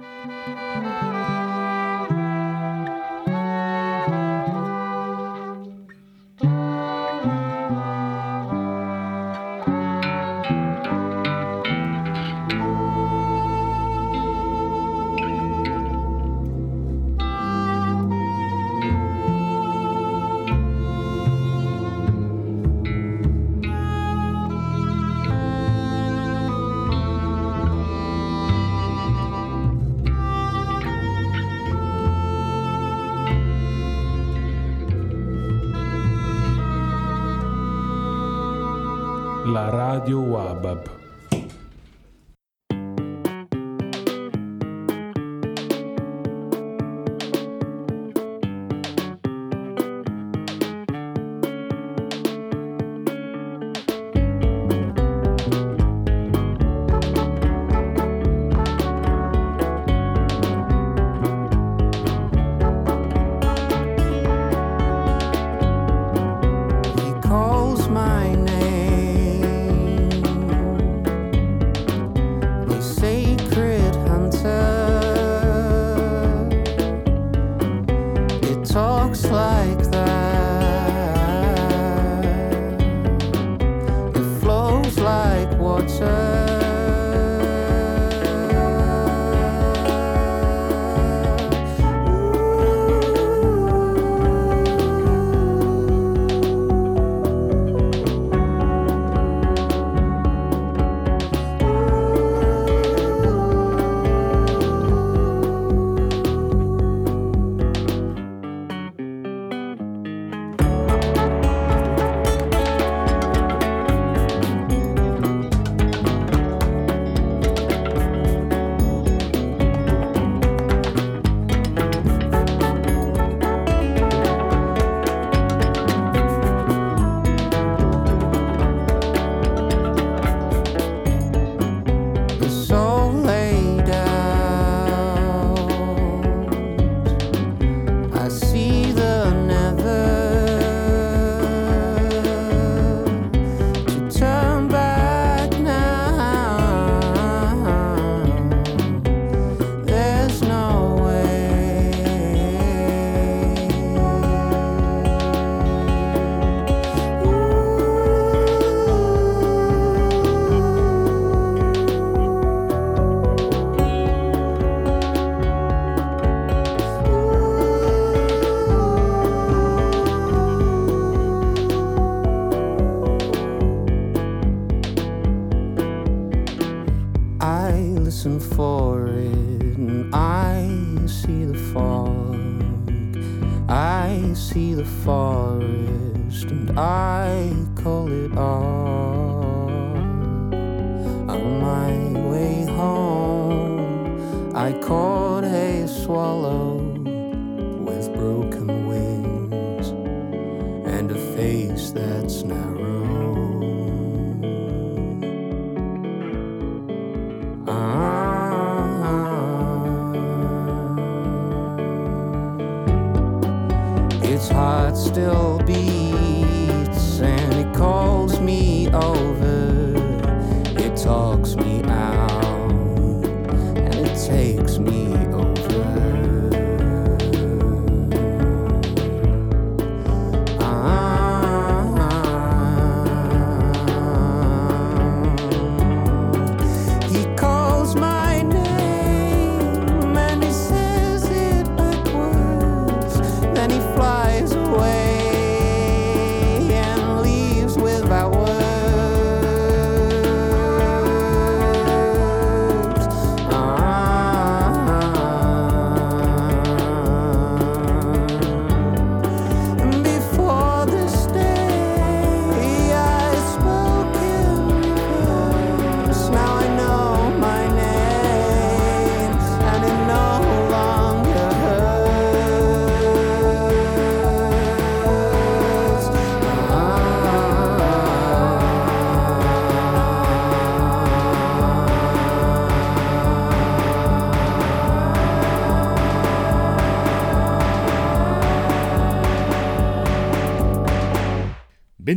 Radio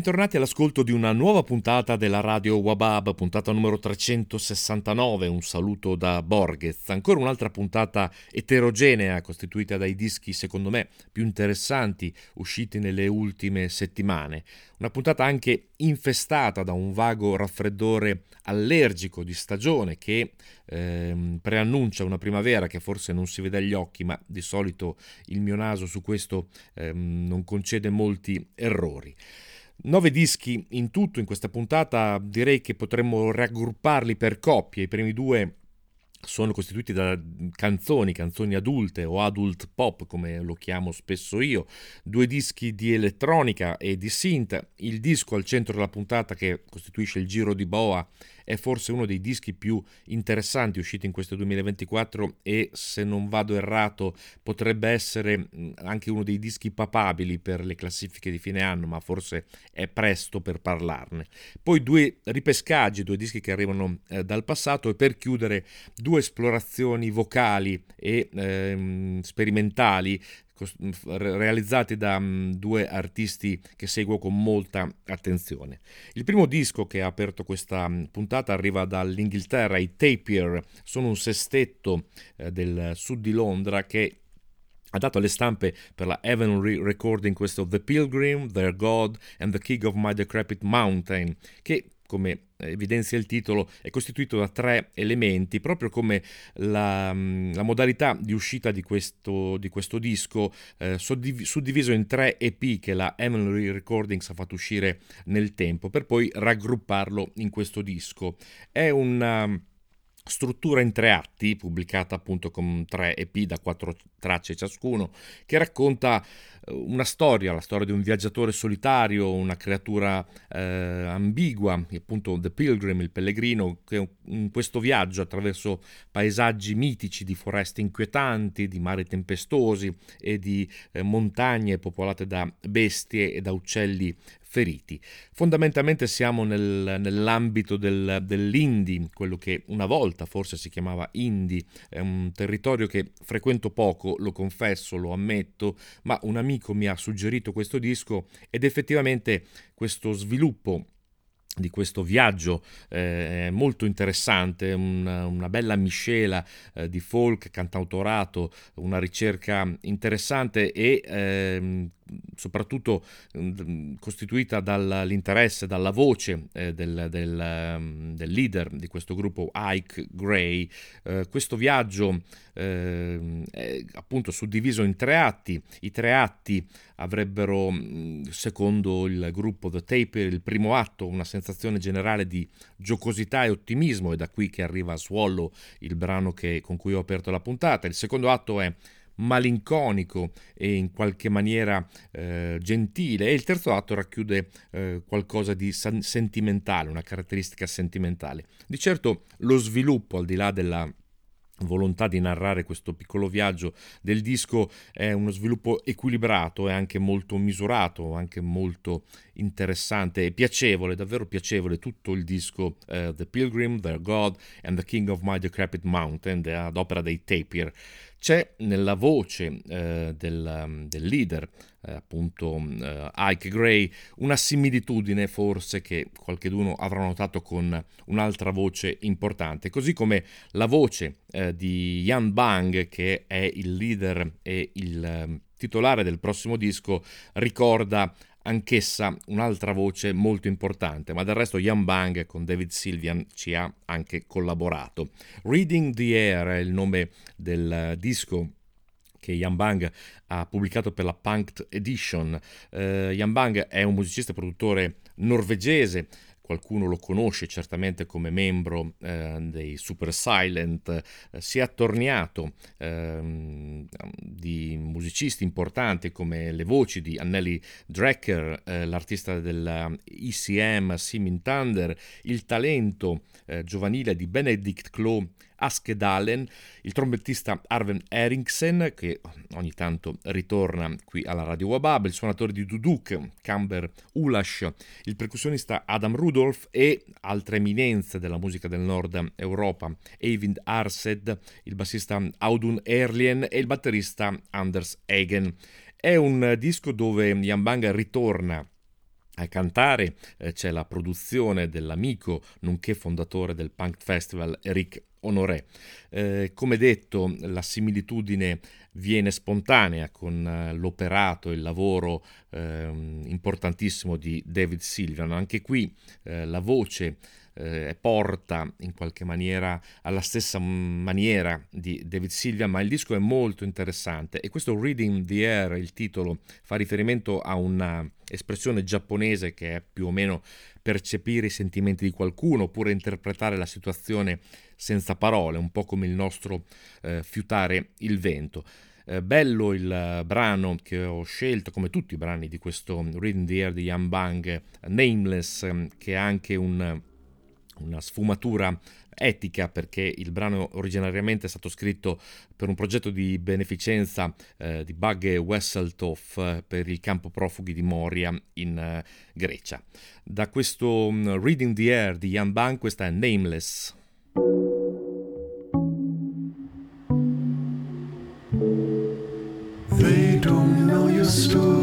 Bentornati all'ascolto di una nuova puntata della radio Wabab, puntata numero 369. Un saluto da Borghez. Ancora un'altra puntata eterogenea, costituita dai dischi, secondo me, più interessanti usciti nelle ultime settimane. Una puntata anche infestata da un vago raffreddore allergico di stagione che ehm, preannuncia una primavera che forse non si vede agli occhi, ma di solito il mio naso su questo ehm, non concede molti errori. Nove dischi in tutto in questa puntata, direi che potremmo raggrupparli per coppie. I primi due sono costituiti da canzoni, canzoni adulte o adult pop come lo chiamo spesso io, due dischi di elettronica e di synth, il disco al centro della puntata che costituisce il giro di boa è forse uno dei dischi più interessanti usciti in questo 2024 e se non vado errato potrebbe essere anche uno dei dischi papabili per le classifiche di fine anno, ma forse è presto per parlarne. Poi due ripescaggi, due dischi che arrivano eh, dal passato e per chiudere due esplorazioni vocali e eh, sperimentali realizzati da due artisti che seguo con molta attenzione. Il primo disco che ha aperto questa puntata arriva dall'Inghilterra, i Tapier, sono un sestetto eh, del sud di Londra che ha dato alle stampe per la Heavenly Recording questo The Pilgrim, Their God and the King of My Decrepit Mountain, che come evidenzia il titolo, è costituito da tre elementi, proprio come la, la modalità di uscita di questo, di questo disco, eh, suddiviso in tre EP che la Emily Recordings ha fatto uscire nel tempo, per poi raggrupparlo in questo disco. È una struttura in tre atti, pubblicata appunto con tre EP da quattro tracce ciascuno, che racconta una storia, la storia di un viaggiatore solitario, una creatura eh, ambigua, appunto The Pilgrim, il pellegrino, che in questo viaggio attraverso paesaggi mitici di foreste inquietanti, di mari tempestosi e di eh, montagne popolate da bestie e da uccelli feriti. Fondamentalmente siamo nel, nell'ambito del, dell'Indie, quello che una volta forse si chiamava Indie, è un territorio che frequento poco, lo confesso, lo ammetto, ma un amico mi ha suggerito questo disco ed effettivamente questo sviluppo di questo viaggio eh, molto interessante, una, una bella miscela eh, di folk, cantautorato, una ricerca interessante e eh, soprattutto mh, costituita dall'interesse, dalla voce eh, del, del, um, del, leader di questo gruppo, Ike Gray. Eh, questo viaggio eh, è appunto suddiviso in tre atti. I tre atti avrebbero, secondo il gruppo The Taper, il primo atto una sensazione generale di giocosità e ottimismo, è da qui che arriva a Swallow, il brano che, con cui ho aperto la puntata. Il secondo atto è malinconico e in qualche maniera eh, gentile e il terzo atto racchiude eh, qualcosa di san- sentimentale, una caratteristica sentimentale. Di certo lo sviluppo al di là della volontà di narrare questo piccolo viaggio del disco è uno sviluppo equilibrato e anche molto misurato, anche molto interessante e piacevole, davvero piacevole tutto il disco uh, The Pilgrim, Their God and The King of My Decrepit Mountain ad opera dei Tapir. C'è nella voce eh, del, del, leader, eh, appunto eh, Ike Gray, una similitudine forse che qualcheduno avrà notato con un'altra voce importante, così come la voce eh, di Yan Bang, che è il leader e il ehm, titolare del prossimo disco, ricorda anch'essa un'altra voce molto importante, ma del resto Ian Bang con David Sylvian ci ha anche collaborato. Reading the Air è il nome del disco che Ian Bang ha pubblicato per la Punked Edition. Uh, Ian Bang è un musicista e produttore norvegese qualcuno lo conosce certamente come membro eh, dei Super Silent, eh, si è attorniato eh, di musicisti importanti come le voci di Anneli Drecker, eh, l'artista della ECM Simin Thunder, il talento eh, giovanile di Benedict Klo Askedalen, il trombettista Arven Eriksen, che ogni tanto ritorna qui alla Radio Wabab, il suonatore di Duduk, Camber Ulash, il percussionista Adam Rudolph e altre eminenze della musica del nord Europa, Eivind Arsed, il bassista Audun Erlien e il batterista Anders Egen. È un disco dove Jan Bang ritorna A cantare eh, c'è la produzione dell'amico nonché fondatore del Punk Festival Eric Honoré. Eh, come detto, la similitudine viene spontanea con eh, l'operato, il lavoro eh, importantissimo di David Silvian. Anche qui eh, la voce eh, porta in qualche maniera alla stessa maniera di David Silvia, ma il disco è molto interessante e questo Reading the Air, il titolo, fa riferimento a una espressione giapponese che è più o meno percepire i sentimenti di qualcuno oppure interpretare la situazione senza parole, un po' come il nostro eh, fiutare il vento. Eh, bello il brano che ho scelto, come tutti i brani di questo Reading the Air di Young Bang, Nameless, che ha anche un una sfumatura etica perché il brano originariamente è stato scritto per un progetto di beneficenza eh, di Bugge Wesseltoff eh, per il campo profughi di Moria in eh, Grecia. Da questo um, Reading the Air di Jan Ban questa è Nameless. They don't know your story.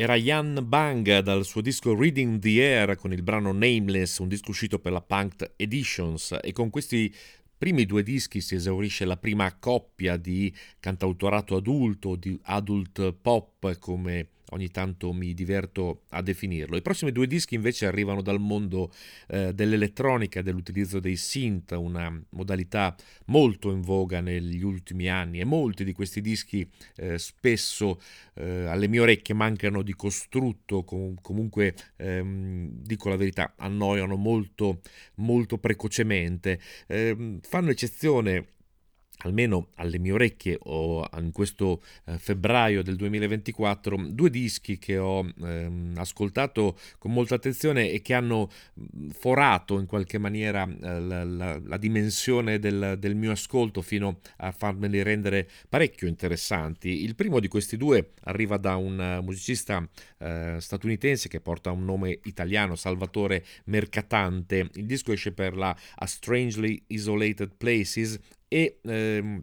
Era Jan Bang dal suo disco Reading the Air con il brano Nameless, un disco uscito per la Punked Editions. E con questi primi due dischi si esaurisce la prima coppia di cantautorato adulto, di adult pop come ogni tanto mi diverto a definirlo. I prossimi due dischi invece arrivano dal mondo eh, dell'elettronica, dell'utilizzo dei synth, una modalità molto in voga negli ultimi anni e molti di questi dischi eh, spesso eh, alle mie orecchie mancano di costrutto, com- comunque ehm, dico la verità, annoiano molto, molto precocemente. Ehm, fanno eccezione almeno alle mie orecchie o in questo eh, febbraio del 2024 due dischi che ho ehm, ascoltato con molta attenzione e che hanno forato in qualche maniera eh, la, la, la, dimensione del, del, mio ascolto fino a farmeli rendere parecchio interessanti. Il primo di questi due arriva da un musicista eh, statunitense che porta un nome italiano, Salvatore Mercatante. Il disco esce per la A Strangely Isolated Places e ehm,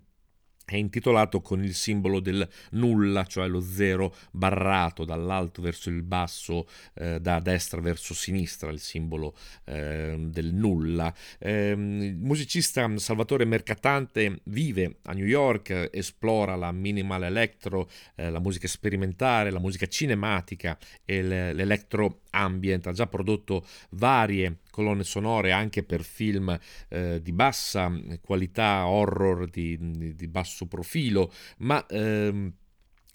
è intitolato con il simbolo del nulla, cioè lo zero barrato dall'alto verso il basso, eh, da destra verso sinistra, il simbolo eh, del nulla. Eh, il musicista Salvatore Mercatante vive a New York, esplora la minimal electro, eh, la musica sperimentale, la musica cinematica e l'electro ambient, ha già prodotto varie colonne sonore anche per film eh, di bassa qualità, horror di, di basso profilo, ma ehm,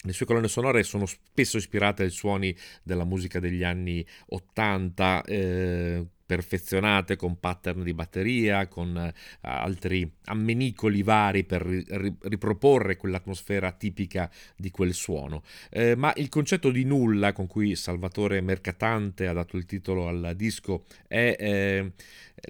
le sue colonne sonore sono spesso ispirate ai suoni della musica degli anni 80. Eh, perfezionate con pattern di batteria, con uh, altri ammenicoli vari per ri- riproporre quell'atmosfera tipica di quel suono. Eh, ma il concetto di nulla con cui Salvatore Mercatante ha dato il titolo al disco è eh,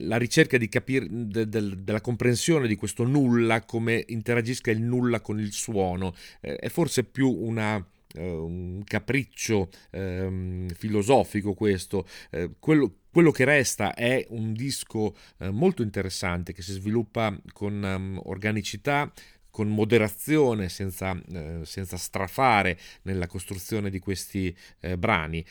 la ricerca di capire de- de- della comprensione di questo nulla, come interagisca il nulla con il suono. Eh, è forse più una un capriccio ehm, filosofico questo. Eh, quello, quello, che resta è un disco eh, molto interessante che si sviluppa con um, organicità, con moderazione, senza, eh, senza, strafare nella costruzione di questi eh, brani.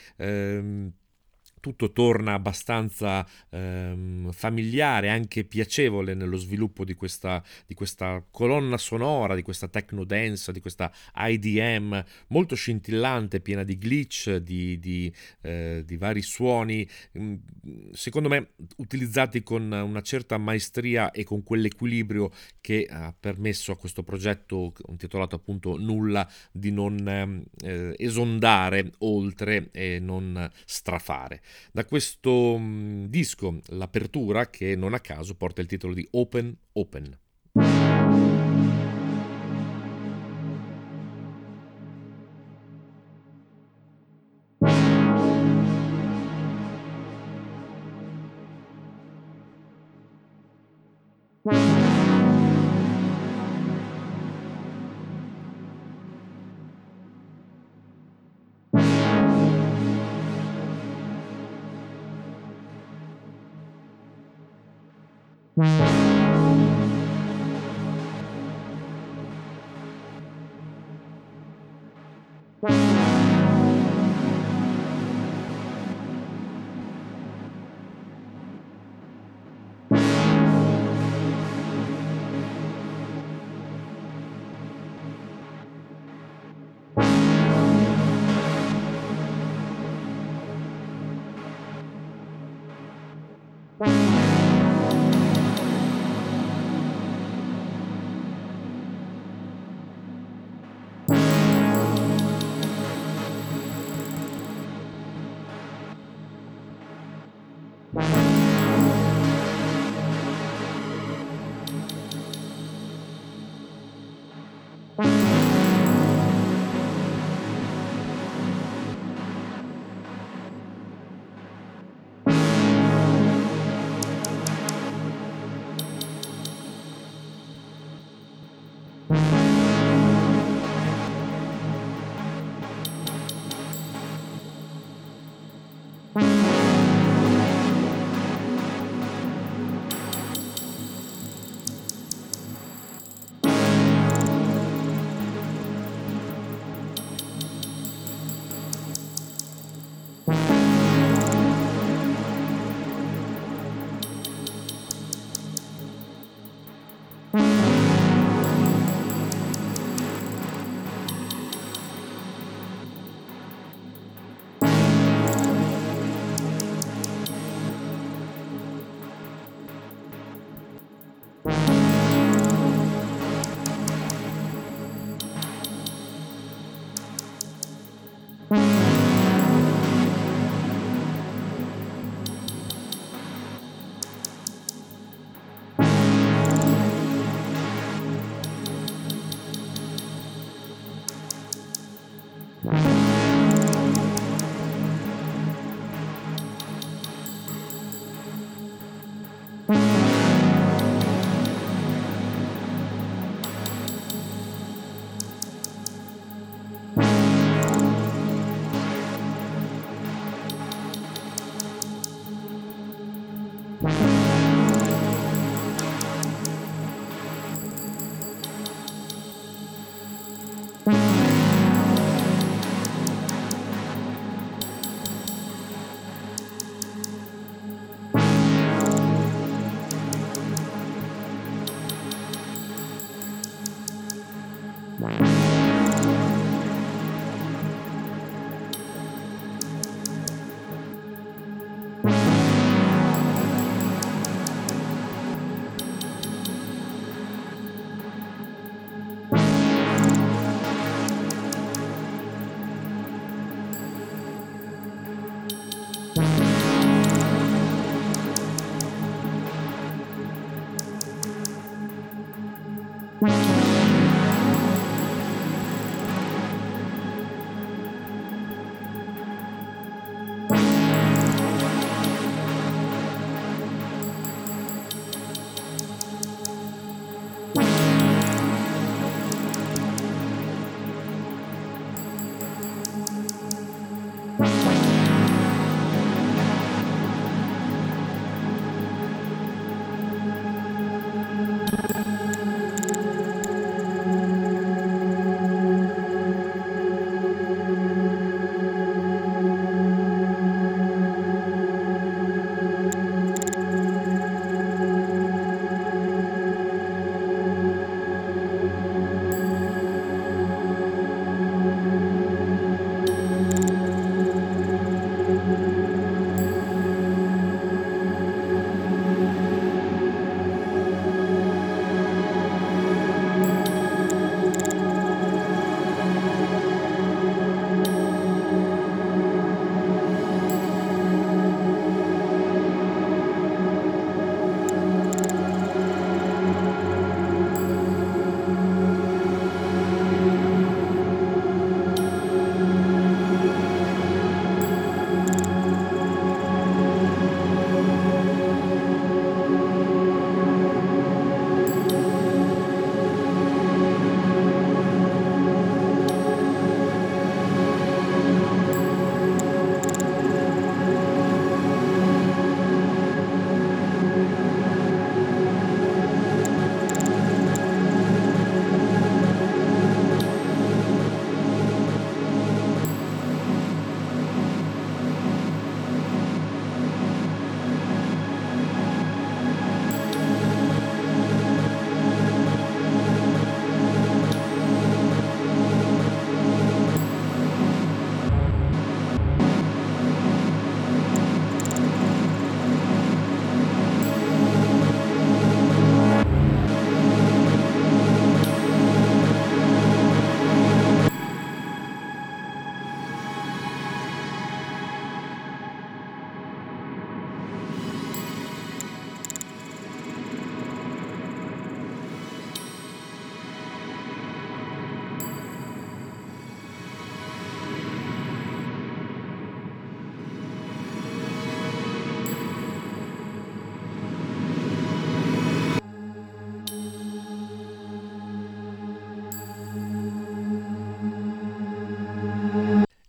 Tutto torna abbastanza ehm, familiare, anche piacevole nello sviluppo di questa, di questa, colonna sonora, di questa techno dance, di questa IDM molto scintillante, piena di glitch, di, di, eh, di vari suoni, mm, secondo me utilizzati con una certa maestria e con quell'equilibrio che ha permesso a questo progetto intitolato appunto Nulla di non ehm, eh, esondare oltre e non strafare. Da questo mm, disco, l'apertura, che non a caso porta il titolo di Open Open.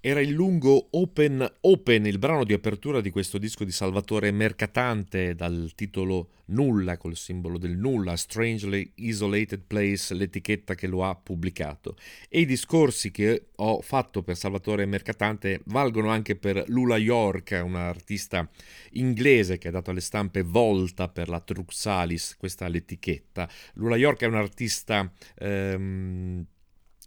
Era il lungo Open Open, il brano di apertura di questo disco di Salvatore Mercatante dal titolo Nulla, col simbolo del nulla, Strangely Isolated Place, l'etichetta che lo ha pubblicato. E i discorsi che ho fatto per Salvatore Mercatante valgono anche per Lula York, un'artista inglese che ha dato alle stampe Volta per la Truxalis, questa l'etichetta. Lula York è un artista... Ehm,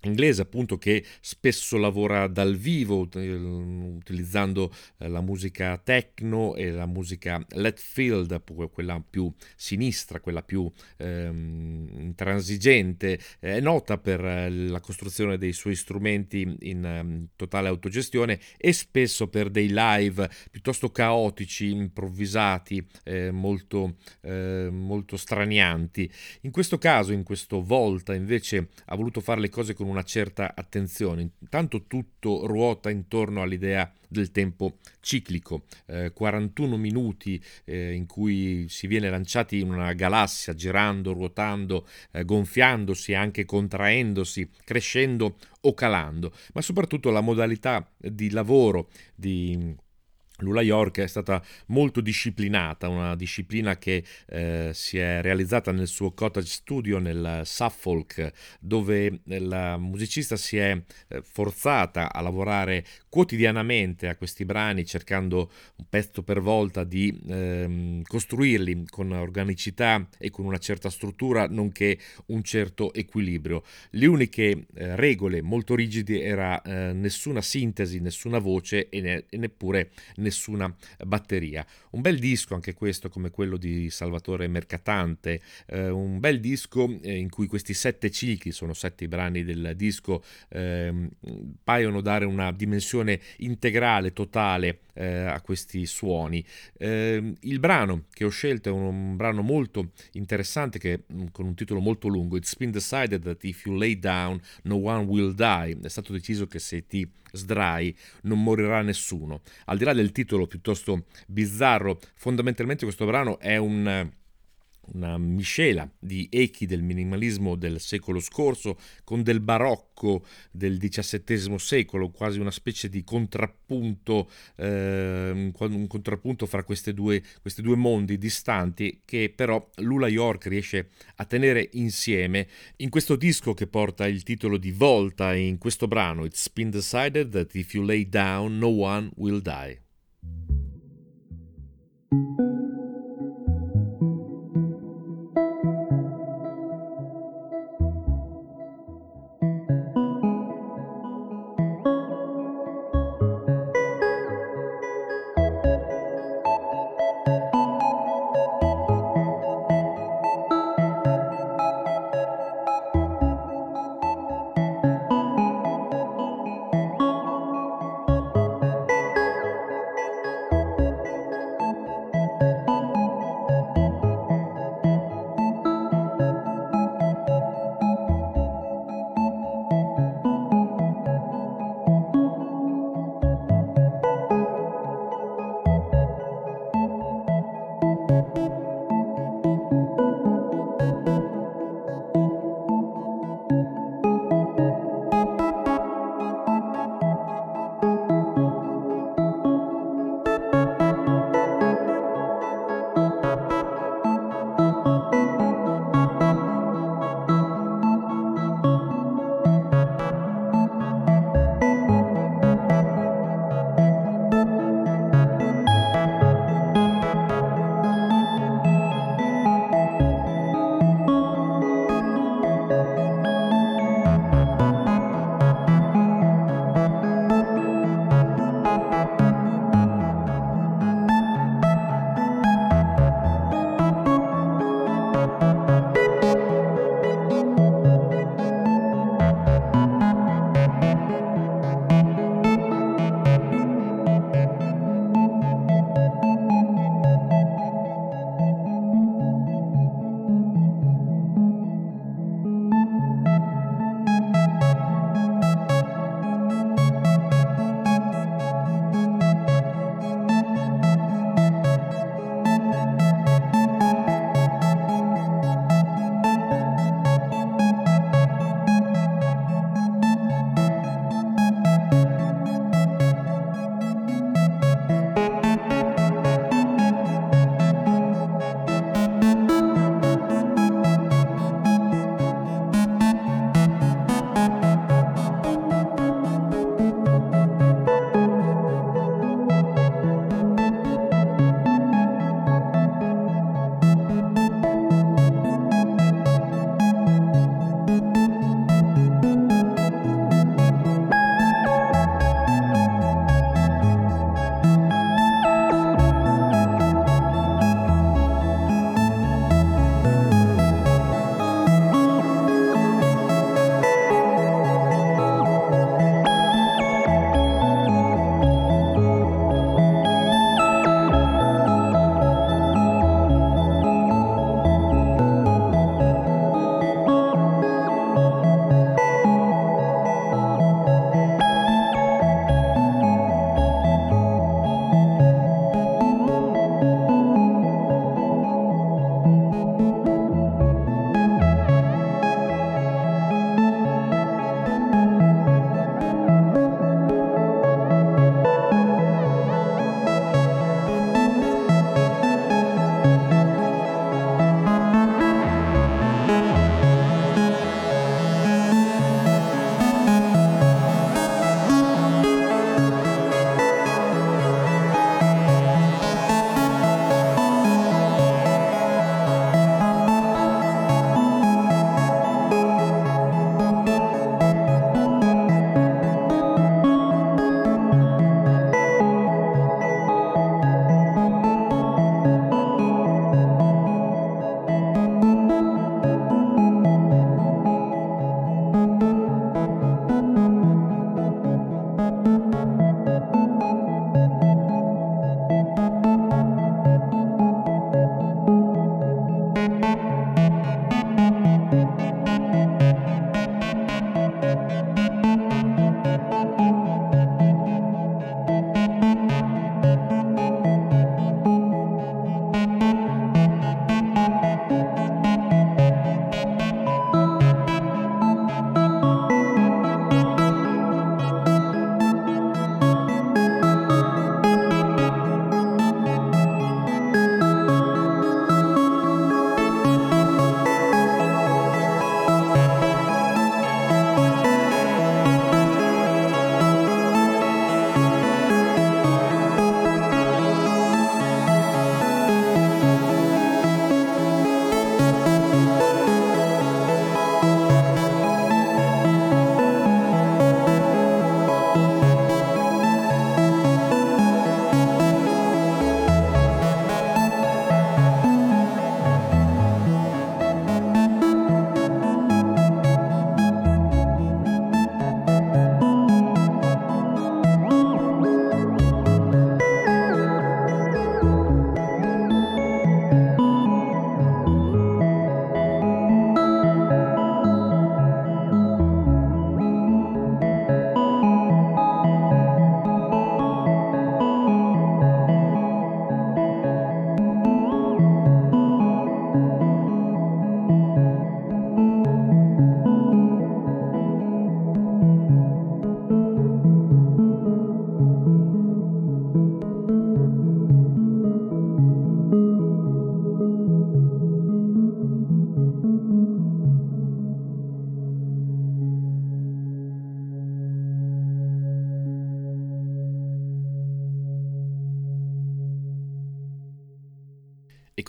inglese appunto che spesso lavora dal vivo utilizzando eh, la musica techno e la musica left field quella più sinistra quella più ehm, intransigente. È nota per eh, la costruzione dei suoi strumenti in um, totale autogestione e spesso per dei live piuttosto caotici improvvisati eh, molto, eh, molto stranianti. In questo caso in questo volta invece ha voluto fare le cose con una certa attenzione. Intanto tutto ruota intorno all'idea del tempo ciclico, eh, 41 minuti eh, in cui si viene lanciati in una galassia girando, ruotando, eh, gonfiandosi, anche contraendosi, crescendo o calando, ma soprattutto la modalità di lavoro, di Lula York è stata molto disciplinata, una disciplina che eh, si è realizzata nel suo cottage studio nel Suffolk, dove la musicista si è eh, forzata a lavorare quotidianamente a questi brani, cercando un pezzo per volta di ehm, costruirli con organicità e con una certa struttura, nonché un certo equilibrio. Le uniche eh, regole molto rigide era eh, nessuna sintesi, nessuna voce e, ne- e neppure nessuna batteria. Un bel disco anche questo come quello di Salvatore Mercatante, eh, un bel disco eh, in cui questi sette cicli, sono sette i brani del disco, eh, paiono dare una dimensione integrale, totale eh, a questi suoni. Eh, il brano che ho scelto è un, un brano molto interessante che, mm, con un titolo molto lungo, It's been decided that if you lay down no one will die. È stato deciso che se ti sdrai non morirà nessuno. Al di là del titolo piuttosto bizzarro, fondamentalmente questo brano è un una miscela di echi del minimalismo del secolo scorso con del barocco del XVII secolo, quasi una specie di contrappunto, eh, un contrappunto fra due, questi due mondi distanti che però Lula York riesce a tenere insieme in questo disco che porta il titolo di Volta in questo brano It's been decided that if you lay down no one will die.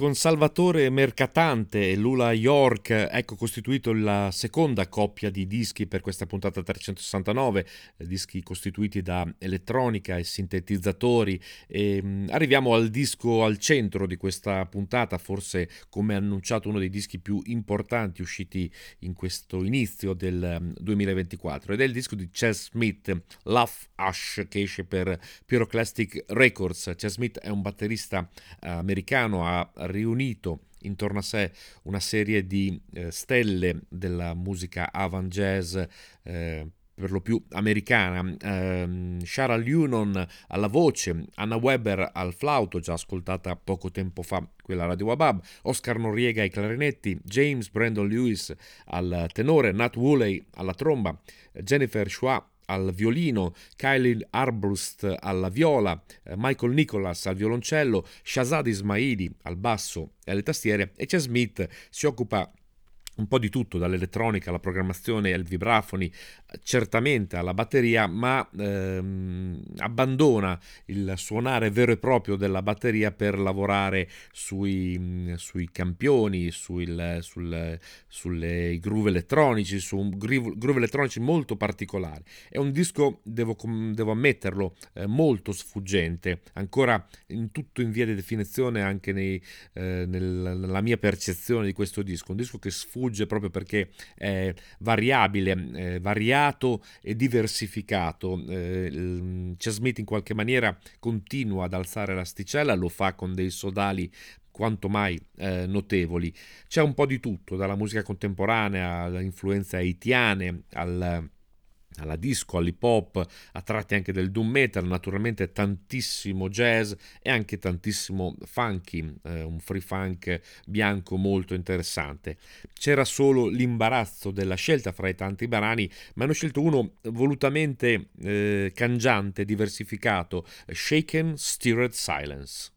Con Salvatore Mercatante e Lula York ecco costituito la seconda coppia di dischi per questa puntata 369, eh, dischi costituiti da elettronica e sintetizzatori e mm, arriviamo al disco al centro di questa puntata, forse come annunciato uno dei dischi più importanti usciti in questo inizio del 2024 mm, ed è il disco di Chess Smith, Love Ash che esce per Pyroclastic Records. Chess Smith è un batterista eh, americano, ha riunito intorno a sé una serie di eh, stelle della musica avant jazz eh, per lo più americana, ehm, Shara Lunon alla voce, Anna Weber al flauto, già ascoltata poco tempo fa quella Radio Wabab, Oscar Noriega ai clarinetti, James Brandon Lewis al tenore, Nat Woolley alla tromba, Jennifer Schwa al violino, Kylie Arbrust alla viola, eh, Michael Nicholas al violoncello, Shazad Ismaili al basso e alle tastiere e Chess Smith si occupa un po' di tutto, dall'elettronica alla programmazione ai vibrafoni, certamente alla batteria, ma ehm, abbandona il suonare vero e proprio della batteria per lavorare sui, sui campioni, sul, sul, sulle groove elettronici, su groove, groove, elettronici molto particolari. È un disco, devo, devo ammetterlo, eh, molto sfuggente, ancora in tutto in via di definizione anche nei, eh, nel, nella mia percezione di questo disco, un disco che sfugge proprio perché è variabile, variabile variato e diversificato. Eh, Smith in qualche maniera continua ad alzare l'asticella, lo fa con dei sodali quanto mai eh, notevoli. C'è un po' di tutto, dalla musica contemporanea alle influenze haitiane al alla disco, all'hip hop, a tratti anche del doom metal, naturalmente tantissimo jazz e anche tantissimo funky, eh, un free funk bianco molto interessante. C'era solo l'imbarazzo della scelta fra i tanti brani, ma hanno scelto uno volutamente eh, cangiante, diversificato, Shaken Stirred Silence.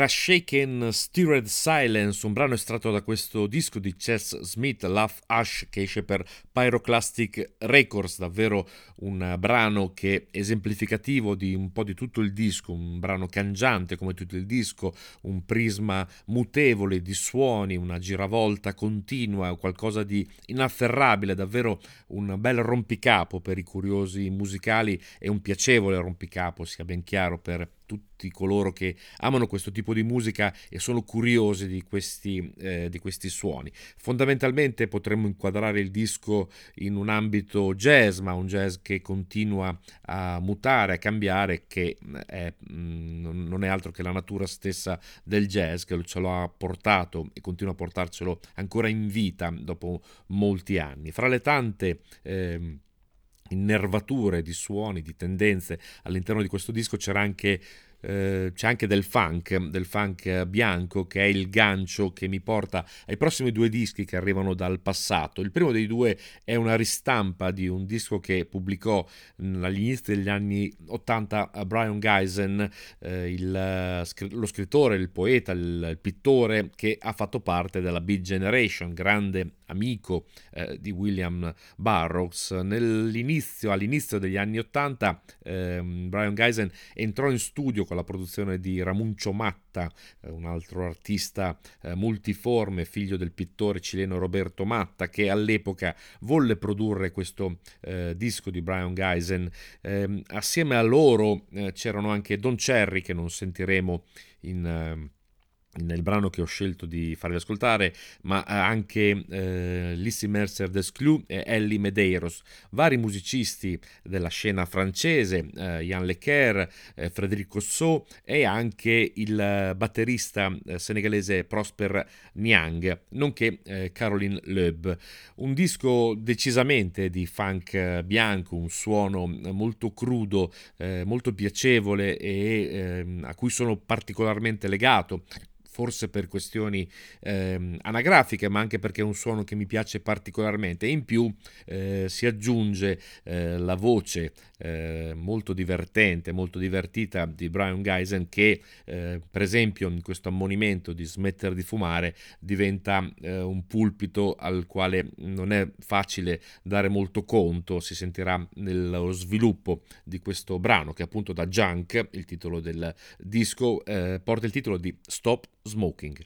Era Shaken Stirred Silence, un brano estratto da questo disco di Chess Smith, Love Ash, che esce per Pyroclastic Records, davvero un brano che è esemplificativo di un po' di tutto il disco, un brano cangiante come tutto il disco, un prisma mutevole di suoni, una giravolta continua, qualcosa di inafferrabile, davvero un bel rompicapo per i curiosi musicali e un piacevole rompicapo, sia ben chiaro, per tutti coloro che amano questo tipo di musica e sono curiosi di questi, eh, di questi suoni. Fondamentalmente potremmo inquadrare il disco in un ambito jazz, ma un jazz che continua a mutare, a cambiare, che è, mm, non è altro che la natura stessa del jazz, che ce lo ha portato e continua a portarcelo ancora in vita dopo molti anni. Fra le tante... Eh, innervature di suoni, di tendenze all'interno di questo disco c'era anche eh, c'è anche del funk, del funk bianco che è il gancio che mi porta ai prossimi due dischi che arrivano dal passato. Il primo dei due è una ristampa di un disco che pubblicò agli inizi degli anni 80 Brian Geisen, eh, il, lo scrittore, il poeta, il, il, pittore che ha fatto parte della Beat Generation, grande amico eh, di William Burroughs. Nell'inizio, all'inizio degli anni 80 ehm, Brian Geisen entrò in studio con la produzione di Ramuncio Matta, eh, un altro artista eh, multiforme, figlio del pittore cileno Roberto Matta, che all'epoca volle produrre questo eh, disco di Brian Geisen. Ehm, assieme a loro c'erano anche Don Cherry, che non sentiremo in nel brano che ho scelto di farvi ascoltare, ma anche eh, Lissy Mercer Desclou e Ellie Medeiros, vari musicisti della scena francese, eh, Yann Lequer, eh, Frédéric So e anche il batterista eh, senegalese Prosper Niang, nonché eh, Caroline Loeb. Un disco decisamente di funk bianco, un suono molto crudo, eh, molto piacevole e ehm, a cui sono particolarmente legato forse per questioni eh, anagrafiche, ma anche perché è un suono che mi piace particolarmente. in più eh, si aggiunge eh, la voce eh, molto divertente, molto divertita di Brian Geisen che eh, per esempio in questo ammonimento di smettere di fumare diventa eh, un pulpito al quale non è facile dare molto conto, si sentirà nello sviluppo di questo brano che appunto da Junk, il titolo del disco, porta il titolo di Stop smoking.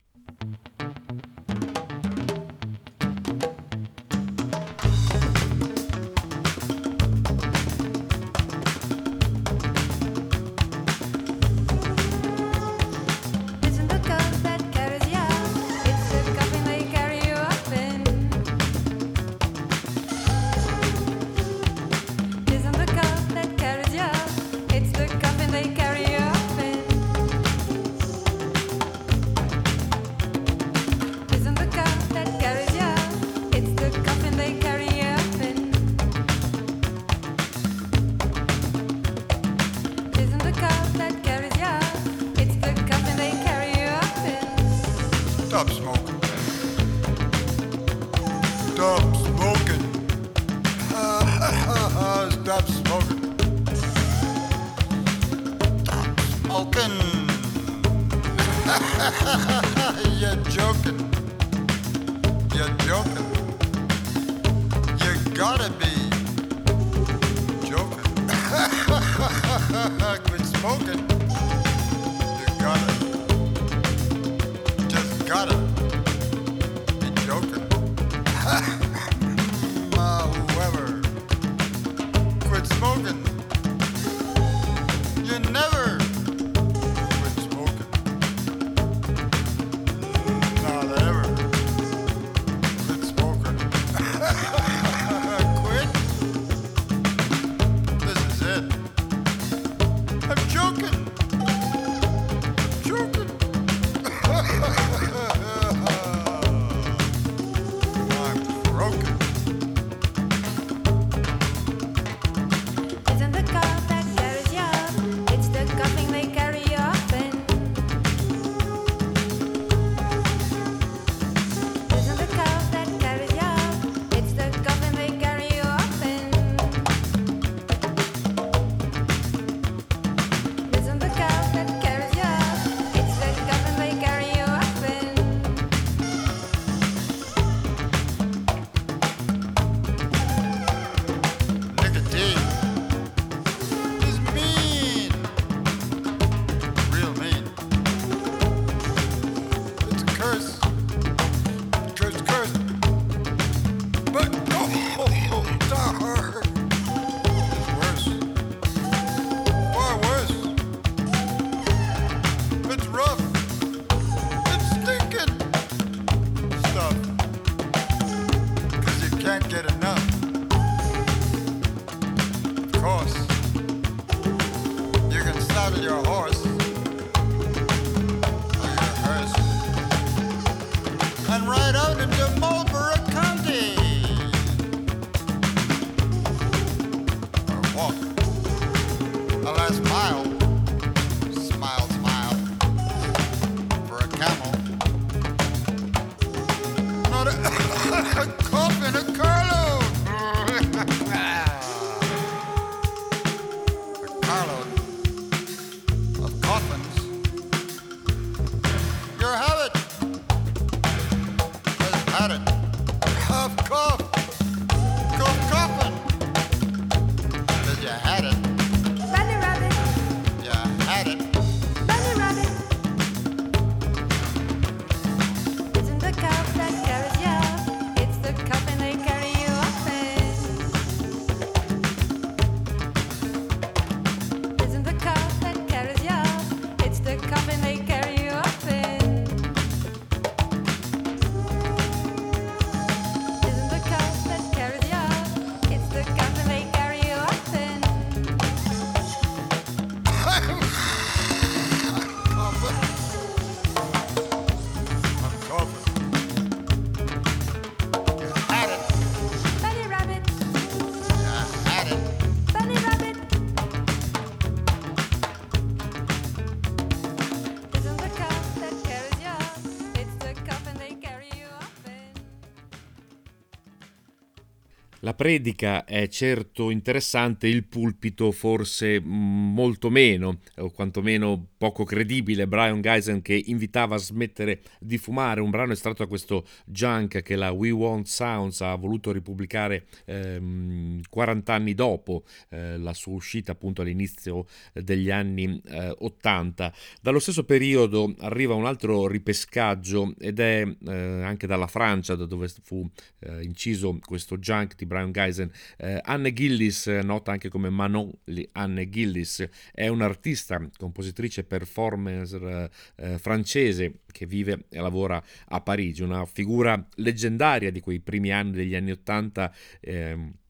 La predica è certo interessante, il pulpito forse mm, molto meno, quantomeno poco credibile. Brian Geisen che invitava a smettere di fumare, un brano estratto da questo junk che la We Want Sounds ha voluto ripubblicare ehm, 40 anni dopo eh, la sua uscita appunto all'inizio degli anni eh, 80. Dallo stesso periodo arriva un altro ripescaggio ed è eh, anche dalla Francia da dove fu eh, inciso questo junk di Brian Geisen. Eh, Anne Gillis, nota anche come Manon Anne Gillis, è un'artista, compositrice performer eh, francese che vive e lavora a Parigi, una figura leggendaria di quei primi anni degli anni Ottanta. Eh,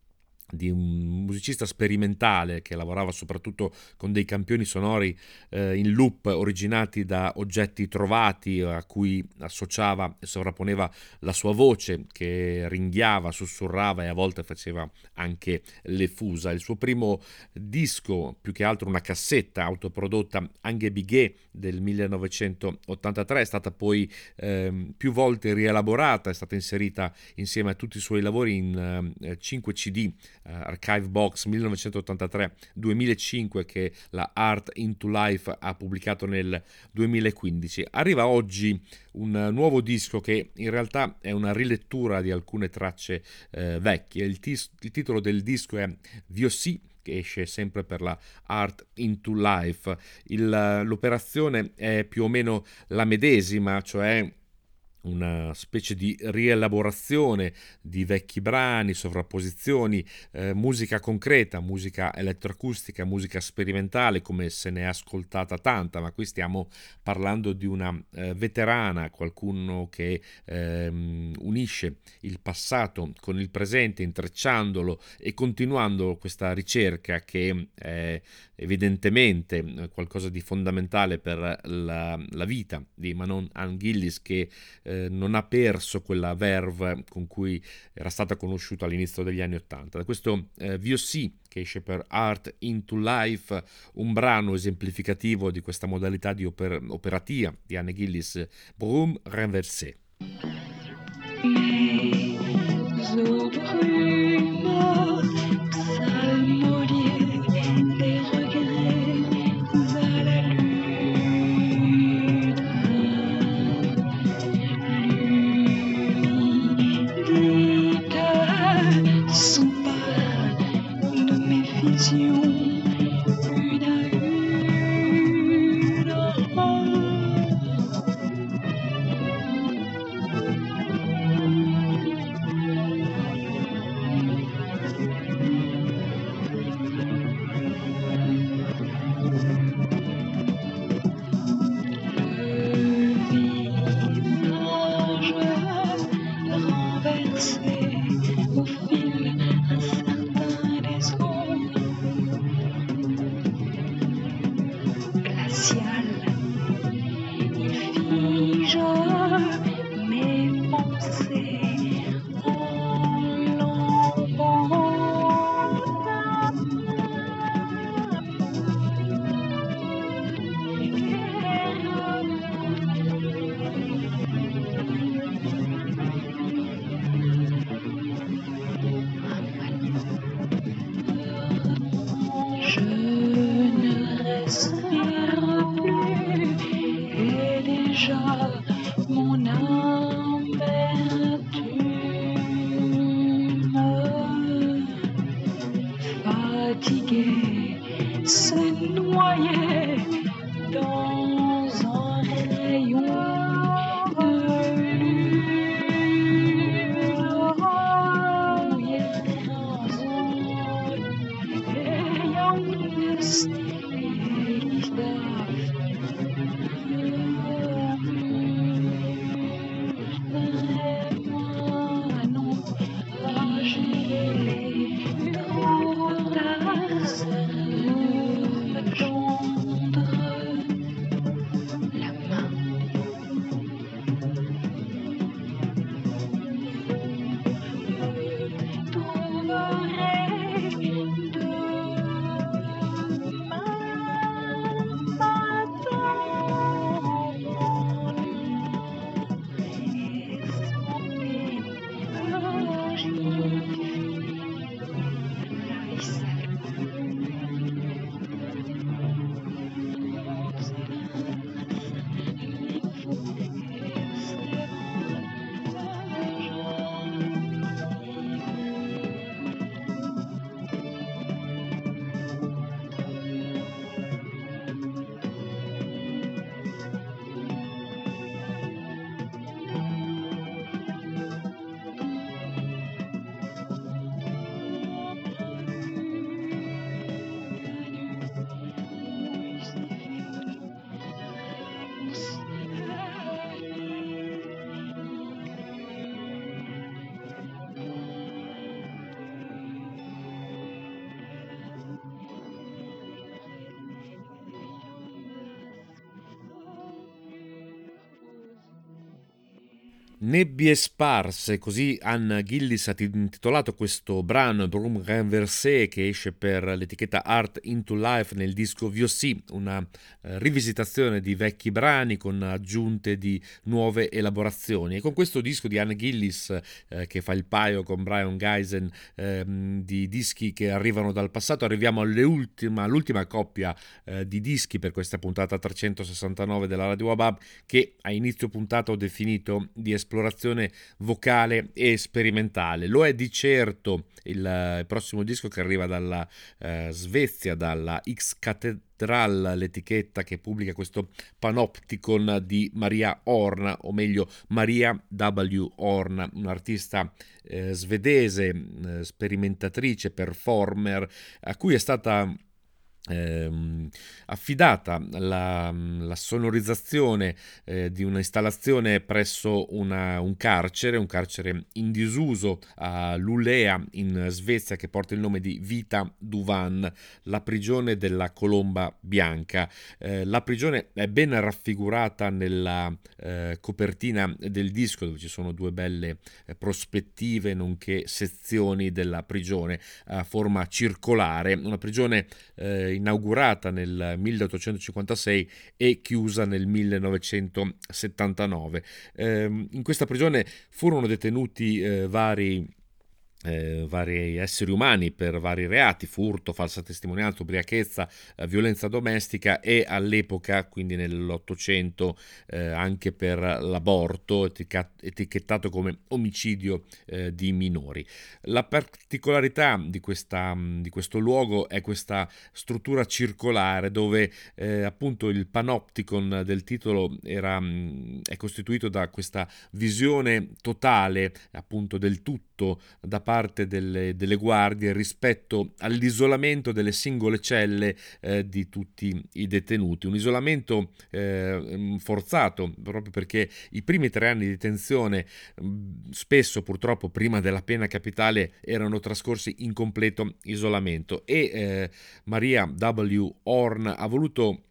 di un musicista sperimentale che lavorava soprattutto con dei campioni sonori eh, in loop originati da oggetti trovati a cui associava e sovrapponeva la sua voce che ringhiava, sussurrava e a volte faceva anche le fusa. Il suo primo disco, più che altro una cassetta autoprodotta Anghe Biguet del 1983, è stata poi eh, più volte rielaborata, è stata inserita insieme a tutti i suoi lavori in eh, 5 CD Archive Box 1983-2005 che la Art into Life ha pubblicato nel 2015. Arriva oggi un nuovo disco che in realtà è una rilettura di alcune tracce uh, vecchie. Il, tis- il, titolo del disco è VOC che esce sempre per la Art into Life. Il, l'operazione è più o meno la medesima, cioè una specie di rielaborazione di vecchi brani, sovrapposizioni, eh, musica concreta, musica elettroacustica, musica sperimentale, come se ne è ascoltata tanta, ma qui stiamo parlando di una eh, veterana, qualcuno che ehm, unisce il passato con il presente, intrecciandolo e continuando questa ricerca che è evidentemente eh, qualcosa di fondamentale per la, la vita di Manon Ann Gillis che eh, non ha perso quella verve con cui era stata conosciuta all'inizio degli anni Ottanta. Da questo eh, VOC che esce per Art into Life, un brano esemplificativo di questa modalità di oper- operatia di Anne Gillis, Broom Renversé. you Nebbie sparse, così Anna Gillis ha intitolato questo brano Broom Renversé che esce per l'etichetta Art into Life nel disco VOC, una eh, rivisitazione di vecchi brani con aggiunte di nuove elaborazioni. E con questo disco di Anna Gillis eh, che fa il paio con Brian Geisen eh, di dischi che arrivano dal passato, arriviamo all'ultima, all'ultima coppia eh, di dischi per questa puntata 369 della Radio Wabab che a inizio puntata ho definito di esplorazione esplorazione vocale e sperimentale. Lo è di certo il, prossimo disco che arriva dalla eh, Svezia, dalla X Cathedral, l'etichetta che pubblica questo Panopticon di Maria Horn, o meglio Maria W. Horn, un'artista eh, svedese, eh, sperimentatrice, performer, a cui è stata Ehm, affidata la, la sonorizzazione eh, di un'installazione presso una, un carcere, un carcere in disuso a Lulea in Svezia che porta il nome di Vita Duvan, la prigione della colomba bianca. Eh, la prigione è ben raffigurata nella eh, copertina del disco dove ci sono due belle eh, prospettive nonché sezioni della prigione a forma circolare, una prigione eh, inaugurata nel 1856 e chiusa nel 1979. Eh, in questa prigione furono detenuti eh, vari eh, vari esseri umani per vari reati, furto, falsa testimonianza, ubriachezza, eh, violenza domestica e all'epoca, quindi nell'Ottocento, eh, anche per l'aborto, etichettato come omicidio eh, di minori. La particolarità di, questa, di, questo luogo è questa struttura circolare dove eh, appunto il panopticon del titolo era, mm, è costituito da questa visione totale appunto del tutto da parte delle, delle guardie rispetto all'isolamento delle singole celle eh, di tutti i detenuti. Un isolamento eh, forzato proprio perché i primi tre anni di detenzione, spesso purtroppo prima della pena capitale, erano trascorsi in completo isolamento e eh, Maria W. Horn ha voluto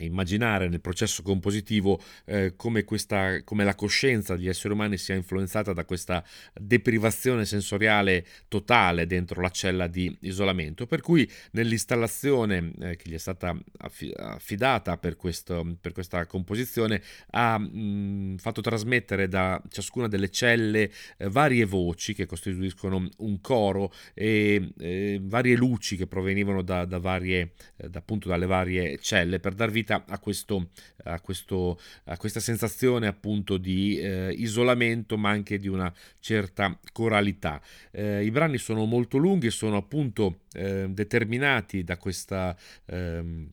immaginare nel processo compositivo eh, come, questa, come la coscienza degli esseri umani sia influenzata da questa deprivazione sensoriale totale dentro la cella di isolamento, per cui nell'installazione eh, che gli è stata affidata per, questo, per questa composizione ha mh, mm, fatto trasmettere da ciascuna delle celle eh, varie voci che costituiscono un coro e eh, varie luci che provenivano da, da varie, eh, appunto dalle varie celle per dar vita vita a, questo, a, questo, a questa sensazione appunto di eh, isolamento ma anche di una certa coralità. Eh, I brani sono molto lunghi e sono appunto eh, determinati da questa... Ehm,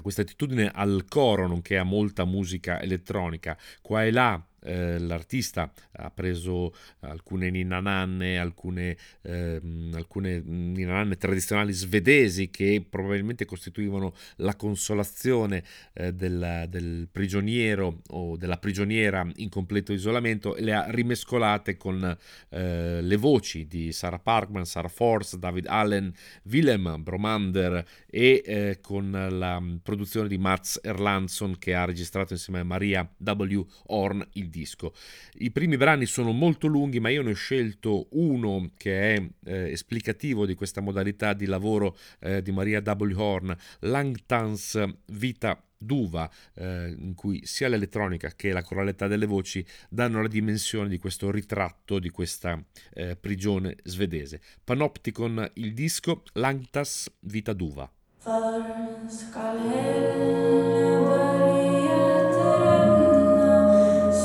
questa attitudine al coro, nonché a molta musica elettronica. Qua e là eh, l'artista ha preso alcune ninananne, alcune, eh, alcune ninananne tradizionali svedesi che probabilmente costituivano la consolazione eh, del, del, prigioniero o della prigioniera in completo isolamento e le ha rimescolate con eh, le voci di Sarah Parkman, Sarah Force, David Allen, Willem Bromander e eh, con la produzione di Mats Erlandsson che ha registrato insieme a Maria W. Horn il disco. I primi brani sono molto lunghi, ma io ne ho scelto uno che è eh, esplicativo di questa modalità di lavoro eh, di Maria W. Horn, Langtans Vita d'uva eh, in cui sia l'elettronica che la coralità delle voci danno la dimensione di questo ritratto di questa eh, prigione svedese. Panopticon il disco, Langtas Vita d'uva.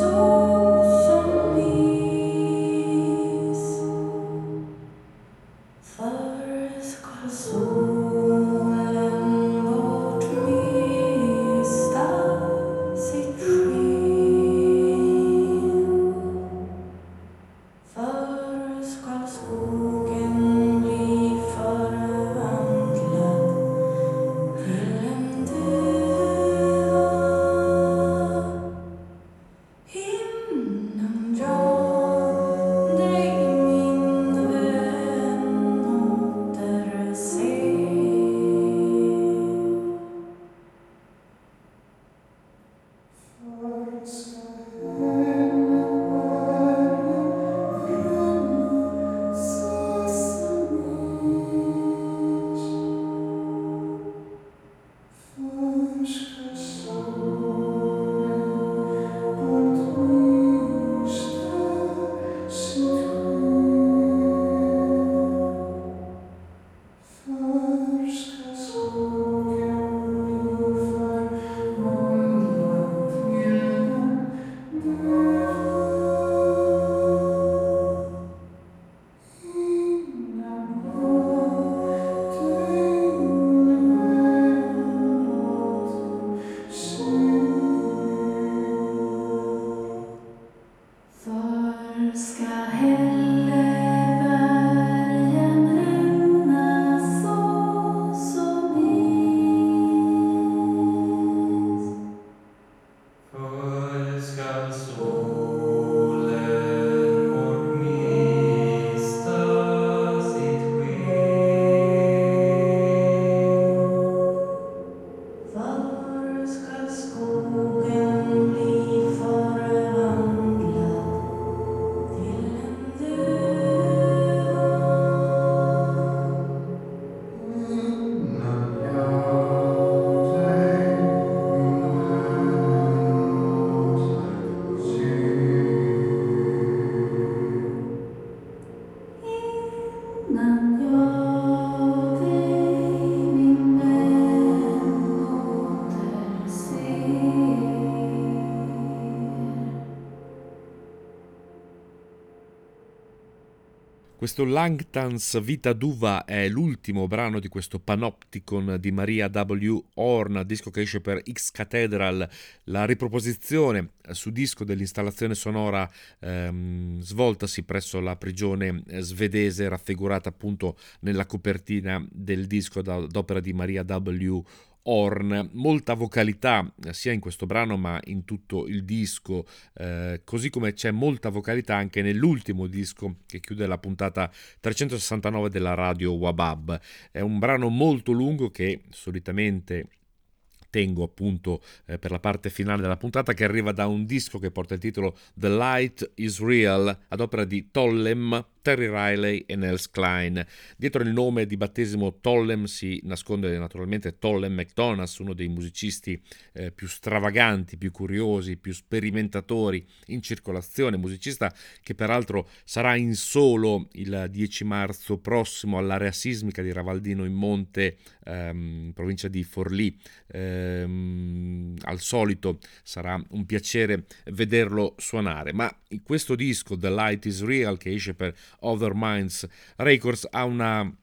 För Thanks. Questo Langtans Vita d'Uva è l'ultimo brano di questo Panopticon di Maria W. Horn, disco che esce per X Cathedral, la riproposizione su disco dell'installazione sonora ehm, svoltasi presso la prigione svedese, raffigurata appunto nella copertina del disco d'opera di Maria W. Horn. Horn, molta vocalità sia in questo brano ma in tutto il disco, eh, così come c'è molta vocalità anche nell'ultimo disco che chiude la puntata 369 della radio Wabab. È un brano molto lungo che solitamente tengo appunto eh, per la parte finale della puntata che arriva da un disco che porta il titolo The Light is Real ad opera di Tollem Terry Riley e Nels Klein. Dietro il nome di battesimo Tollem si nasconde naturalmente Tollem McDonald's, uno dei musicisti eh, più stravaganti, più curiosi, più sperimentatori in circolazione, musicista che peraltro sarà in solo il 10 marzo prossimo all'area sismica di Ravaldino in Monte, ehm, provincia di Forlì. Ehm, al solito sarà un piacere vederlo suonare, ma questo disco The Light is Real che esce per Other Minds Records ha una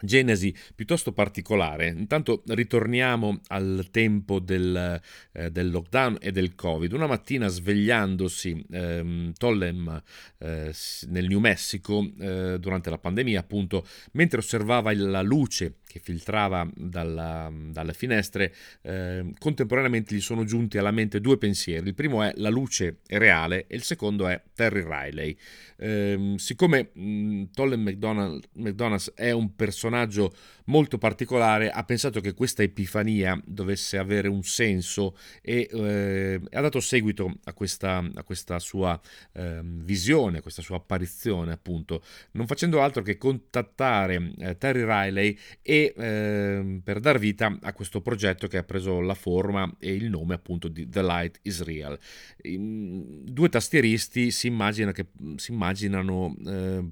genesi piuttosto particolare. Intanto ritorniamo al tempo del, eh, del, lockdown e del Covid. Una mattina svegliandosi ehm, Tollem eh, nel New Mexico eh, durante la pandemia, appunto, mentre osservava la luce che filtrava dalla, dalle finestre, eh, contemporaneamente gli sono giunti alla mente due pensieri. Il primo è la luce è reale e il secondo è Terry Riley. Eh, siccome mh, Tollem McDonald, McDonald's è un personaggio molto particolare, ha pensato che questa epifania dovesse avere un senso e eh, ha dato seguito a questa, a questa sua eh, visione, a questa sua apparizione, appunto, non facendo altro che contattare eh, Terry Riley e ehm, per dar vita a questo progetto che ha preso la forma e il nome appunto di The Light is Real. Due tastieristi si, immagina che, si immaginano eh,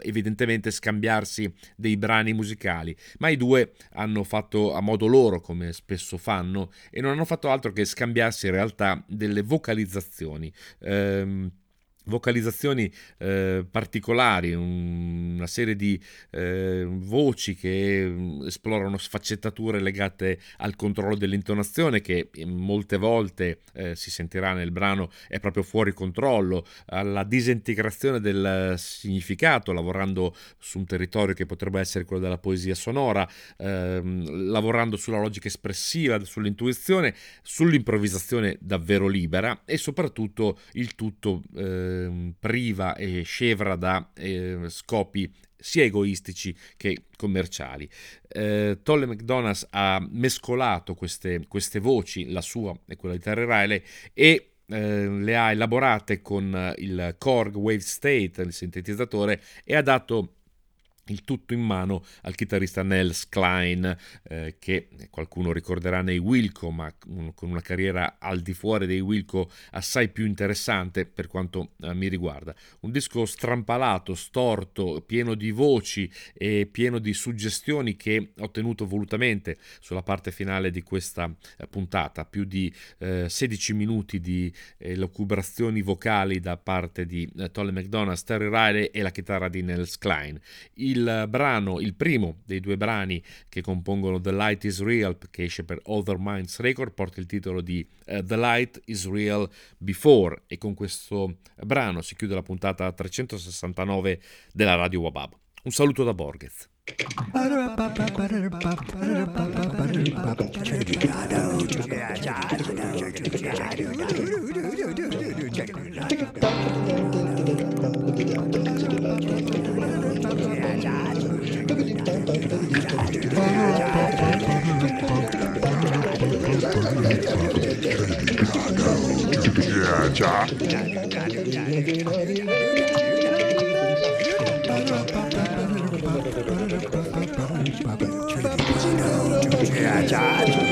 evidentemente scambiarsi dei brani musicali, ma i due hanno fatto a modo loro, come spesso fanno, e non hanno fatto altro che scambiarsi in realtà delle vocalizzazioni. Ehm, vocalizzazioni eh, particolari, un, una serie di eh, voci che mm, esplorano sfaccettature legate al controllo dell'intonazione che molte volte eh, si sentirà nel brano è proprio fuori controllo, alla disintegrazione del significato, lavorando su un territorio che potrebbe essere quello della poesia sonora, ehm, lavorando sulla logica espressiva, sull'intuizione, sull'improvvisazione davvero libera e soprattutto il tutto eh, eh, priva e scevra da eh, scopi sia egoistici che commerciali. Eh, Tolle McDonald's ha mescolato queste, queste, voci, la sua e quella di Terry Riley, e eh, le ha elaborate con il Korg Wave State, il sintetizzatore, e ha dato il tutto in mano al chitarrista Nels Klein, eh, che qualcuno ricorderà nei Wilco, ma con una carriera al di fuori dei Wilco assai più interessante per quanto eh, mi riguarda. Un disco strampalato, storto, pieno di voci e pieno di suggestioni che ho tenuto volutamente sulla parte finale di questa eh, puntata, più di 16 eh, minuti di locubrazioni vocali da parte di eh, Tolle McDonald, Terry Riley e la chitarra di Nels Klein. Il il brano, il primo dei due brani che compongono The Light is Real, che esce per Other Minds Record, porta il titolo di uh, The Light is Real Before e con questo brano si chiude la puntata 369 della Radio Wabab. Un saluto da Borges. Yeah, Josh.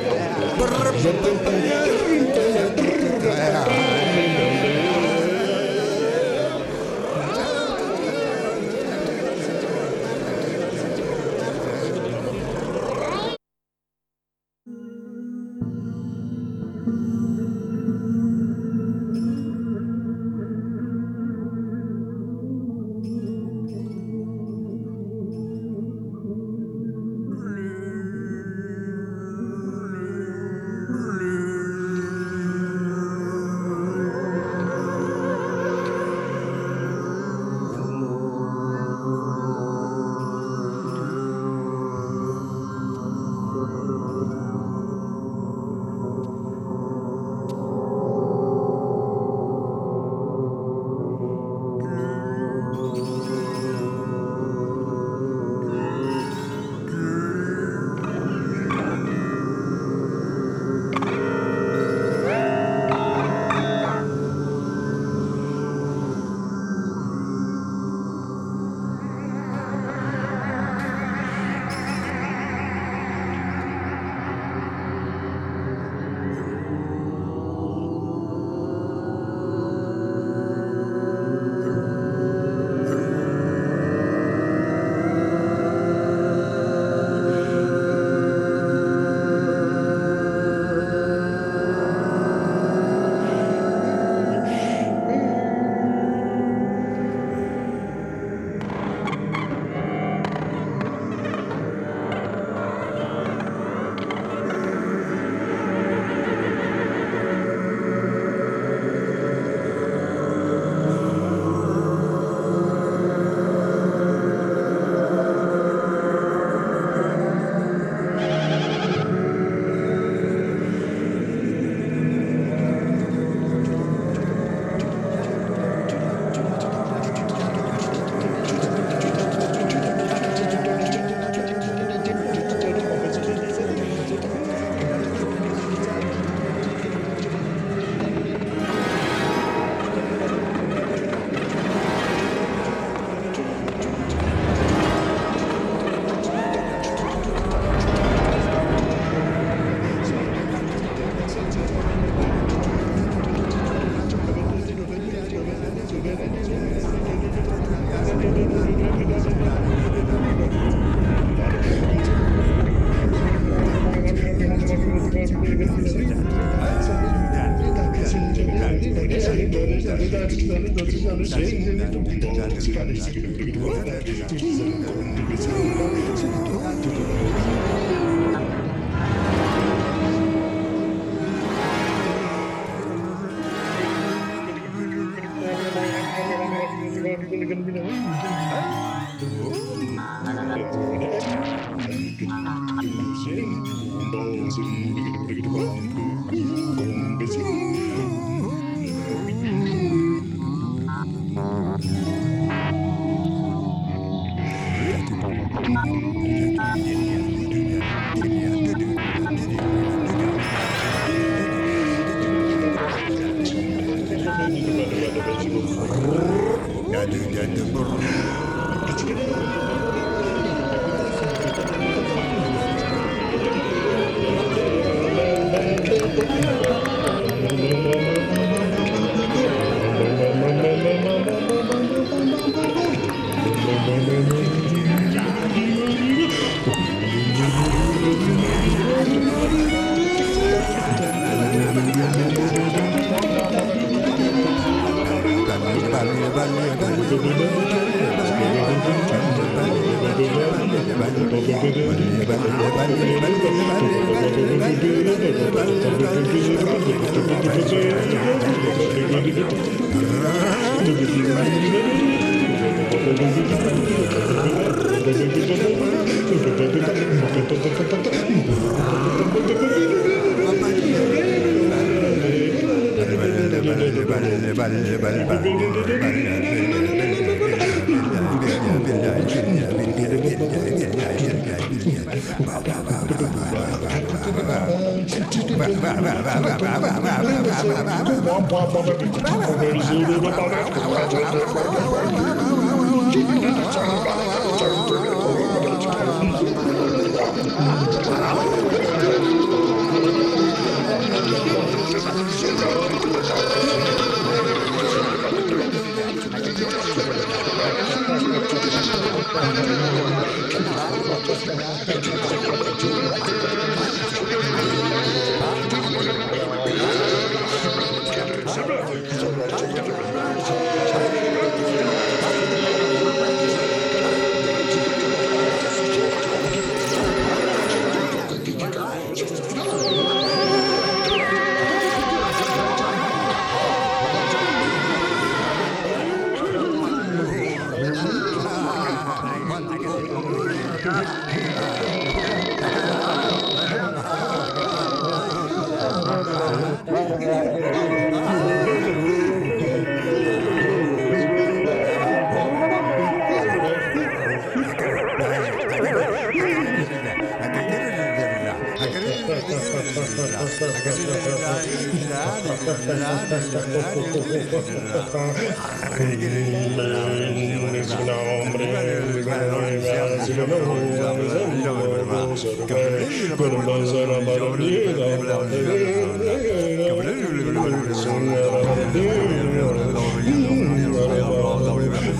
Yeah.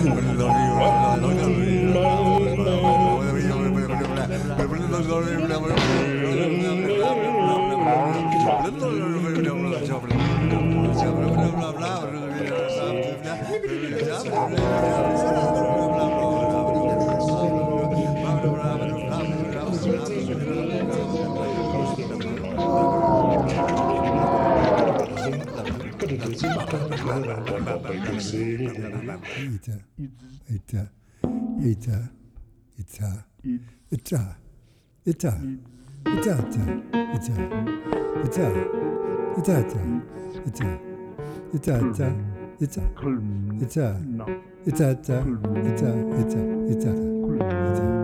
なるほ。 이자 이자 이자 이자 이자 이자 이자 이자 이자 이자 이자자 이자 이자 이자자 이자 이자 이자 이자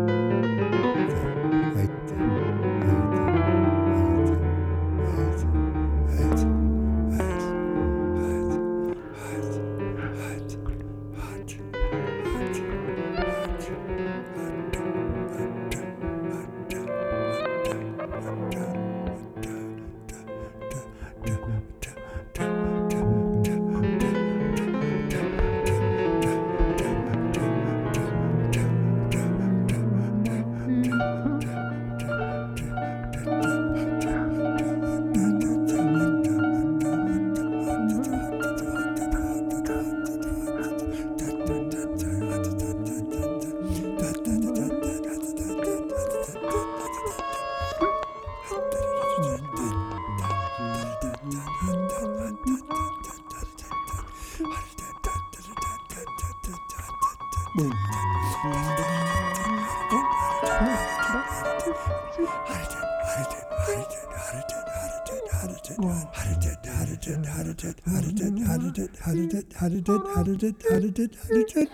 lütfen lütfen.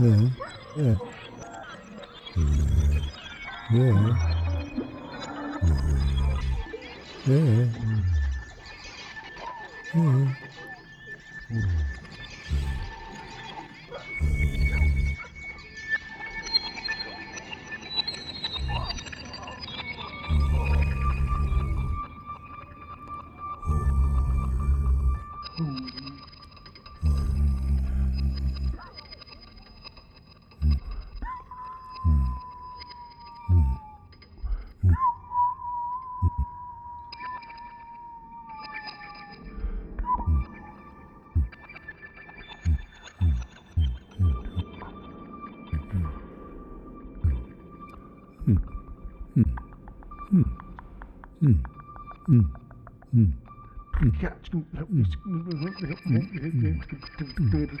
Borghez. Mm-hmm.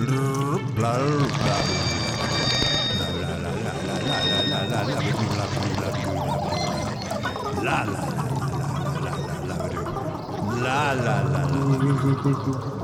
нет, нет, нет, нет.